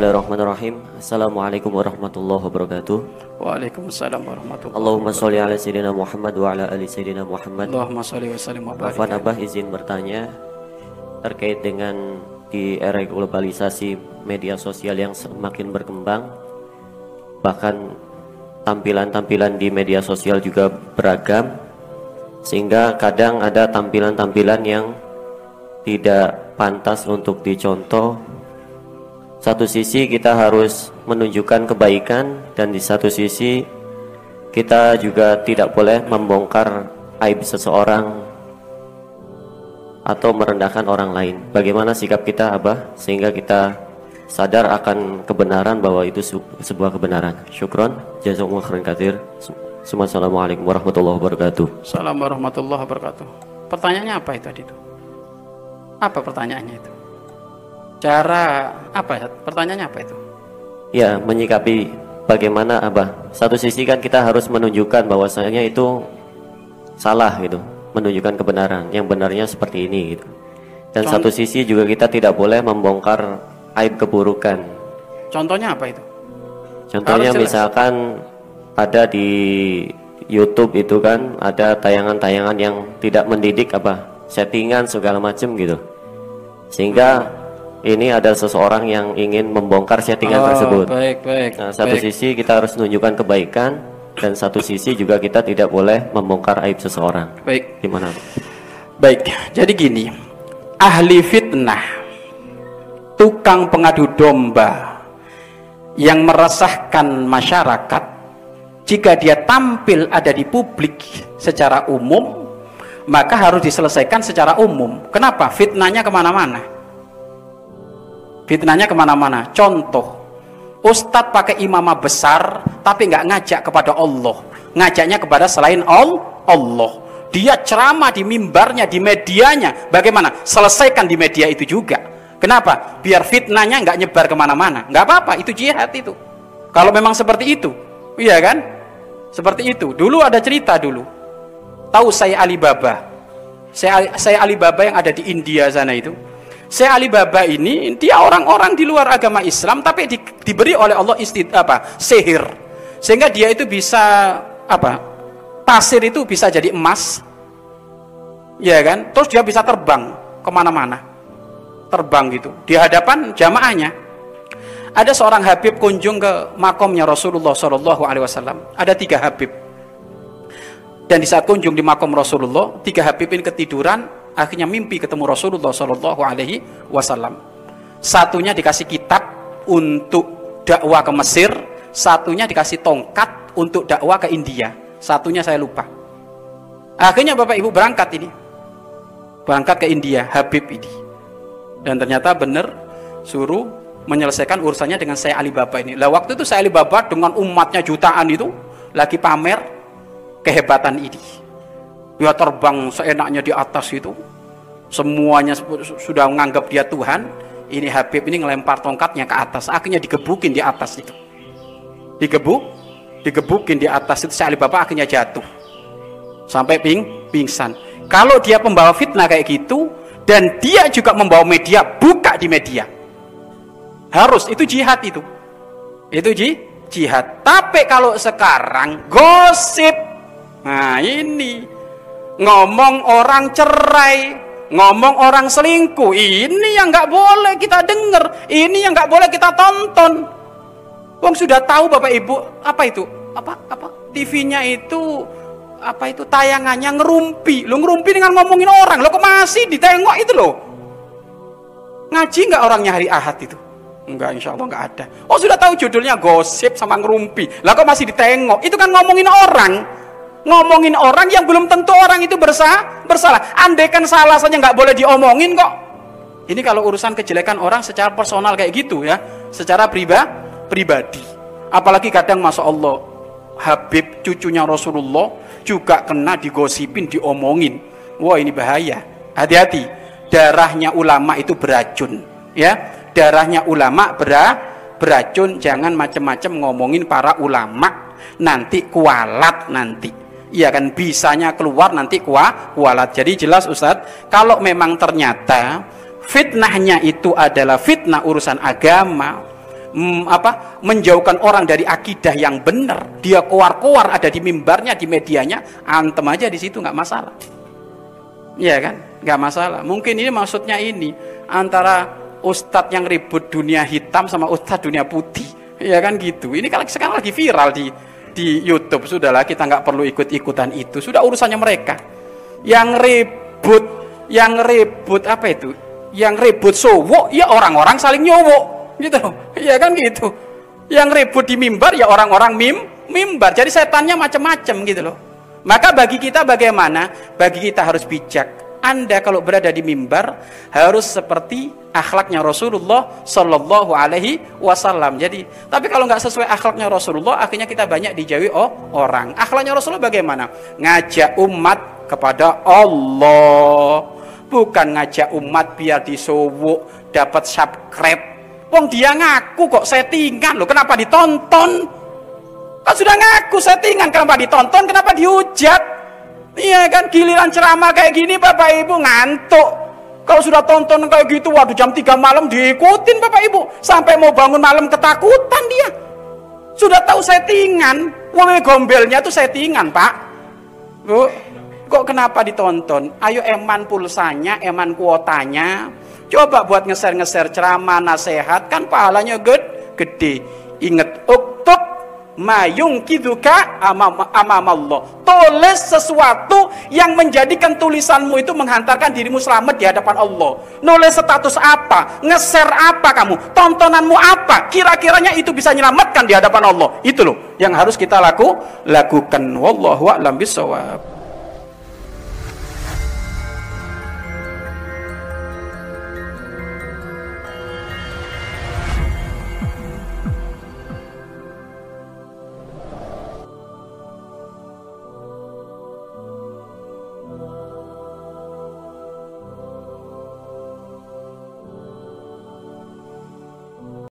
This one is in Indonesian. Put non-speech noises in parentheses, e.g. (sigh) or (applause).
Bismillahirrahmanirrahim. Assalamualaikum warahmatullahi wabarakatuh. Waalaikumsalam warahmatullahi Allahumma sholli ala sayyidina Muhammad wa ala ali sayyidina Muhammad. Allahumma sholli wa sallim wa barik. Afwan Abah izin bertanya terkait dengan di era globalisasi media sosial yang semakin berkembang bahkan tampilan-tampilan di media sosial juga beragam sehingga kadang ada tampilan-tampilan yang tidak pantas untuk dicontoh satu sisi kita harus menunjukkan kebaikan dan di satu sisi kita juga tidak boleh membongkar aib seseorang atau merendahkan orang lain. Bagaimana sikap kita, Abah, sehingga kita sadar akan kebenaran bahwa itu sebuah kebenaran. Syukron, jazakumullah khairan katsir. Assalamualaikum warahmatullahi wabarakatuh. Assalamualaikum warahmatullahi wabarakatuh. Pertanyaannya apa itu tadi itu? Apa pertanyaannya itu? Cara apa ya? Pertanyaannya apa itu? Ya, menyikapi bagaimana Abah. Satu sisi kan kita harus menunjukkan bahwasanya itu salah gitu menunjukkan kebenaran yang benarnya seperti ini gitu. Dan Contoh, satu sisi juga kita tidak boleh membongkar aib keburukan. Contohnya apa itu? Contohnya misalkan ada di YouTube itu kan ada tayangan-tayangan yang tidak mendidik apa settingan segala macam gitu. Sehingga hmm. Ini ada seseorang yang ingin membongkar settingan oh, tersebut. Baik, baik. Nah, satu baik. sisi kita harus menunjukkan kebaikan, dan satu sisi juga kita tidak boleh membongkar aib seseorang. Baik. Gimana? Baik. Jadi gini, ahli fitnah, tukang pengadu domba yang meresahkan masyarakat, jika dia tampil ada di publik secara umum, maka harus diselesaikan secara umum. Kenapa? Fitnahnya ke mana-mana. Fitnahnya ke mana-mana. Contoh, Ustadz pakai imamah besar tapi nggak ngajak kepada Allah. Ngajaknya kepada selain Allah. Dia ceramah di mimbarnya di medianya. Bagaimana? Selesaikan di media itu juga. Kenapa? Biar fitnahnya nggak nyebar ke mana-mana. Nggak apa-apa itu jihad itu. Kalau memang seperti itu iya kan? Seperti itu. Dulu ada cerita dulu. Tahu saya Alibaba? Saya, saya Alibaba yang ada di India sana itu Syekh Alibaba ini dia orang-orang di luar agama Islam tapi di, diberi oleh Allah istid apa sihir. Sehingga dia itu bisa apa pasir itu bisa jadi emas. Ya kan? Terus dia bisa terbang ke mana-mana. Terbang gitu. Di hadapan jamaahnya. Ada seorang Habib kunjung ke makomnya Rasulullah Shallallahu Alaihi Wasallam. Ada tiga Habib. Dan di saat kunjung di makom Rasulullah tiga Habib ini ketiduran akhirnya mimpi ketemu Rasulullah Shallallahu Alaihi Wasallam. Satunya dikasih kitab untuk dakwah ke Mesir, satunya dikasih tongkat untuk dakwah ke India, satunya saya lupa. Akhirnya bapak ibu berangkat ini, berangkat ke India, Habib ini, dan ternyata benar suruh menyelesaikan urusannya dengan saya Alibaba ini. Lah waktu itu saya Alibaba dengan umatnya jutaan itu lagi pamer kehebatan ini dia terbang seenaknya di atas itu. Semuanya sudah menganggap dia Tuhan. Ini Habib ini ngelempar tongkatnya ke atas. Akhirnya digebukin di atas itu. Digebuk digebukin di atas itu. Si Bapak akhirnya jatuh. Sampai ping pingsan. Kalau dia pembawa fitnah kayak gitu dan dia juga membawa media buka di media. Harus itu jihad itu. Itu ji jihad. Tapi kalau sekarang gosip. Nah ini ngomong orang cerai, ngomong orang selingkuh. Ini yang nggak boleh kita dengar, ini yang nggak boleh kita tonton. Wong sudah tahu Bapak Ibu apa itu? Apa apa TV-nya itu apa itu tayangannya ngerumpi. Lo ngerumpi dengan ngomongin orang. Lo kok masih ditengok itu loh. Ngaji nggak orangnya hari Ahad itu? Enggak, insya Allah nggak ada. Oh sudah tahu judulnya gosip sama ngerumpi. Lah kok masih ditengok? Itu kan ngomongin orang ngomongin orang yang belum tentu orang itu bersalah bersalah. Andaikan salah saja nggak boleh diomongin kok. Ini kalau urusan kejelekan orang secara personal kayak gitu ya. Secara priba, pribadi. Apalagi kadang masya Allah Habib cucunya Rasulullah juga kena digosipin diomongin. Wah ini bahaya. Hati-hati. Darahnya ulama itu beracun ya. Darahnya ulama ber beracun. Jangan macam-macam ngomongin para ulama. Nanti kualat nanti Iya kan bisanya keluar nanti kuah kualat. Jadi jelas Ustadz, kalau memang ternyata fitnahnya itu adalah fitnah urusan agama mm, apa menjauhkan orang dari akidah yang benar dia keluar-keluar ada di mimbarnya di medianya antem aja di situ nggak masalah. Ya kan? Nggak masalah. Mungkin ini maksudnya ini antara ustadz yang ribut dunia hitam sama ustadz dunia putih. Ya kan gitu. Ini kalau sekarang lagi viral di di YouTube sudahlah kita nggak perlu ikut-ikutan itu. Sudah urusannya mereka. Yang ribut yang ribut apa itu? Yang ribut sowo ya orang-orang saling nyowo gitu. (laughs) Ya kan gitu. Yang ribut di mimbar ya orang-orang mim mimbar. Jadi setannya macam-macam gitu loh. Maka bagi kita bagaimana? Bagi kita harus bijak anda kalau berada di mimbar harus seperti akhlaknya Rasulullah Shallallahu Alaihi Wasallam. Jadi, tapi kalau nggak sesuai akhlaknya Rasulullah, akhirnya kita banyak dijauhi oh, orang. Akhlaknya Rasulullah bagaimana? Ngajak umat kepada Allah. Bukan ngajak umat biar disowok dapat subscribe. Wong dia ngaku kok settingan. Loh kenapa ditonton? Kan sudah ngaku settingan. Kenapa ditonton? Kenapa dihujat iya kan giliran ceramah kayak gini bapak ibu ngantuk kalau sudah tonton kayak gitu waduh jam 3 malam diikutin bapak ibu sampai mau bangun malam ketakutan dia sudah tahu settingan wong gombelnya tuh settingan pak bu Kok kenapa ditonton? Ayo eman pulsanya, eman kuotanya. Coba buat ngeser-ngeser ceramah, nasihat, kan pahalanya gede. gede. Ingat, uktub mayung kiduka amam, Allah. Tulis sesuatu yang menjadikan tulisanmu itu menghantarkan dirimu selamat di hadapan Allah. Nulis status apa? Ngeser apa kamu? Tontonanmu apa? Kira-kiranya itu bisa menyelamatkan di hadapan Allah. Itu loh yang harus kita laku, lakukan. Wallahu a'lam bisawab.